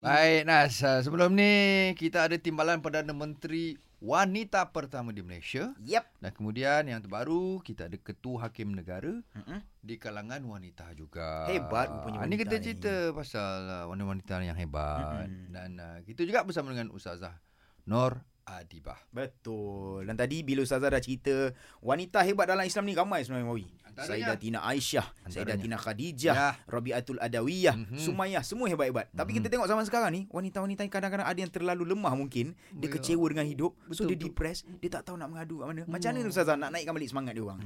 Baik Nas, uh, sebelum ni kita ada timbalan Perdana Menteri wanita pertama di Malaysia Yep. dan kemudian yang terbaru kita ada Ketua Hakim Negara Mm-mm. di kalangan wanita juga. Hebat rupanya Ah, Ni wanita kita ni. cerita pasal uh, wanita-wanita yang hebat Mm-mm. dan uh, kita juga bersama dengan Ustazah Nur Adibah. Betul. Dan tadi bila Ustazah dah cerita wanita hebat dalam Islam ni ramai sebenarnya Mawi. Sayyidatina Aisyah. Sayyidatina Khadijah, Ya. Rabiatul Adawiyah, Mhm. Sumayyah, semua hebat-hebat. Tapi Mhm. kita tengok zaman sekarang ni, wanita-wanita yang kadang-kadang ada yang terlalu lemah mungkin, dia Ya. kecewa dengan hidup, so Betul, dia betul. depres, dia tak tahu nak mengadu kat mana. Macam mana ni Ustazah nak naikkan balik semangat dia orang?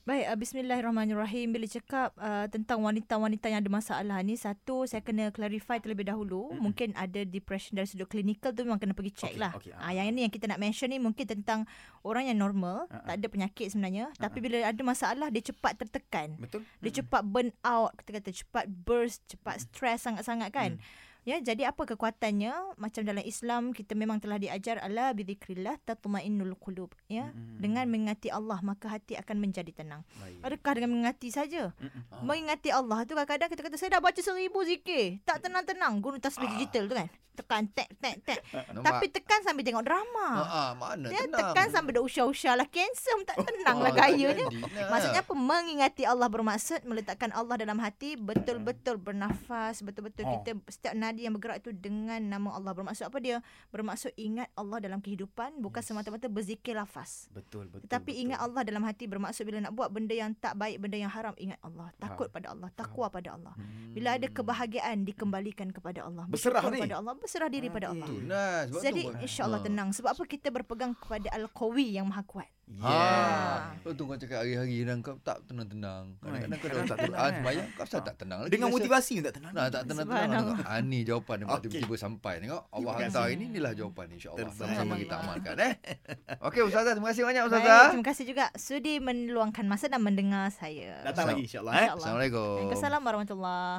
Baik, uh, bismillahirrahmanirrahim. Bila cakap uh, tentang wanita-wanita yang ada masalah ni, satu saya kena clarify terlebih dahulu. Mm-mm. Mungkin ada depression dari sudut klinikal tu memang kena pergi check Okey, lah. okey, Ah, ah. yang ini yang kita nak mention ni mungkin tentang orang yang normal, ah. tak ada penyakit sebenarnya. Tapi bila ada masalah, dia cepat tertekan. Betul? Dia cepat burn out, kita kata cepat burst, cepat stres sangat-sangat kan. Ya, jadi apa kekuatannya? Macam dalam Islam kita memang telah diajar ala bidzikrillah tatmainnul qulub, ya. Mm-mm. Dengan mengingati Allah maka hati akan menjadi tenang. Baik. Adakah dengan mengingati saja? Mm-mm. Ah. Mengingati Allah tu kadang-kadang kita kata saya dah baca seribu zikir. Tak tenang-tenang guna tasbih digital tu kan. Tekan tek tek tek. Nampak? Tapi tekan sambil tengok drama. ah, ah, mana Ya, tenang. tekan sambil dah usah-usah lah Cancer pun tak tenang lah Ah, gayanya. lah. Maksudnya apa? Mengingati Allah bermaksud meletakkan Allah dalam hati, betul-betul bernafas, betul-betul Oh. kita setiap nadi yang bergerak itu dengan nama Allah. Bermaksud apa dia? Bermaksud ingat Allah dalam kehidupan, bukan semata-mata berzikir lafaz. Betul, betul. Tetapi betul. ingat Allah dalam hati bermaksud bila nak buat benda yang tak baik, benda yang haram, ingat Allah. Takut pada Allah, takwa pada Allah. Bila ada kebahagiaan dikembalikan kepada Allah. Hmm. Berserah ni. pada Allah, berserah diri pada Okey. Allah. Nas, sebab Jadi insya-Allah Ah. tenang sebab apa kita berpegang kepada Al-Qawi yang Maha Kuat. Yeah. Ah. Kau tu kau cakap hari-hari dan kau tak tenang-tenang. Kadang-kadang kau tak tenang. Ah, eh. sembahyang kau asal tak tenang lagi. Dengan motivasi tak tenang. Nah, tak tenang-tenang. Subhanallah. Tengok. Ah, ni jawapan dia Okey. tiba-tiba sampai. Tengok Allah hantar ini inilah jawapan insya-Allah. Sama-sama kita amalkan eh. Okey Ustazah, terima kasih banyak Baik, Ustazah. terima kasih juga sudi meluangkan masa dan mendengar saya. Datang lagi insyaAllah. Eh? Assalamualaikum. Waalaikumsalam warahmatullahi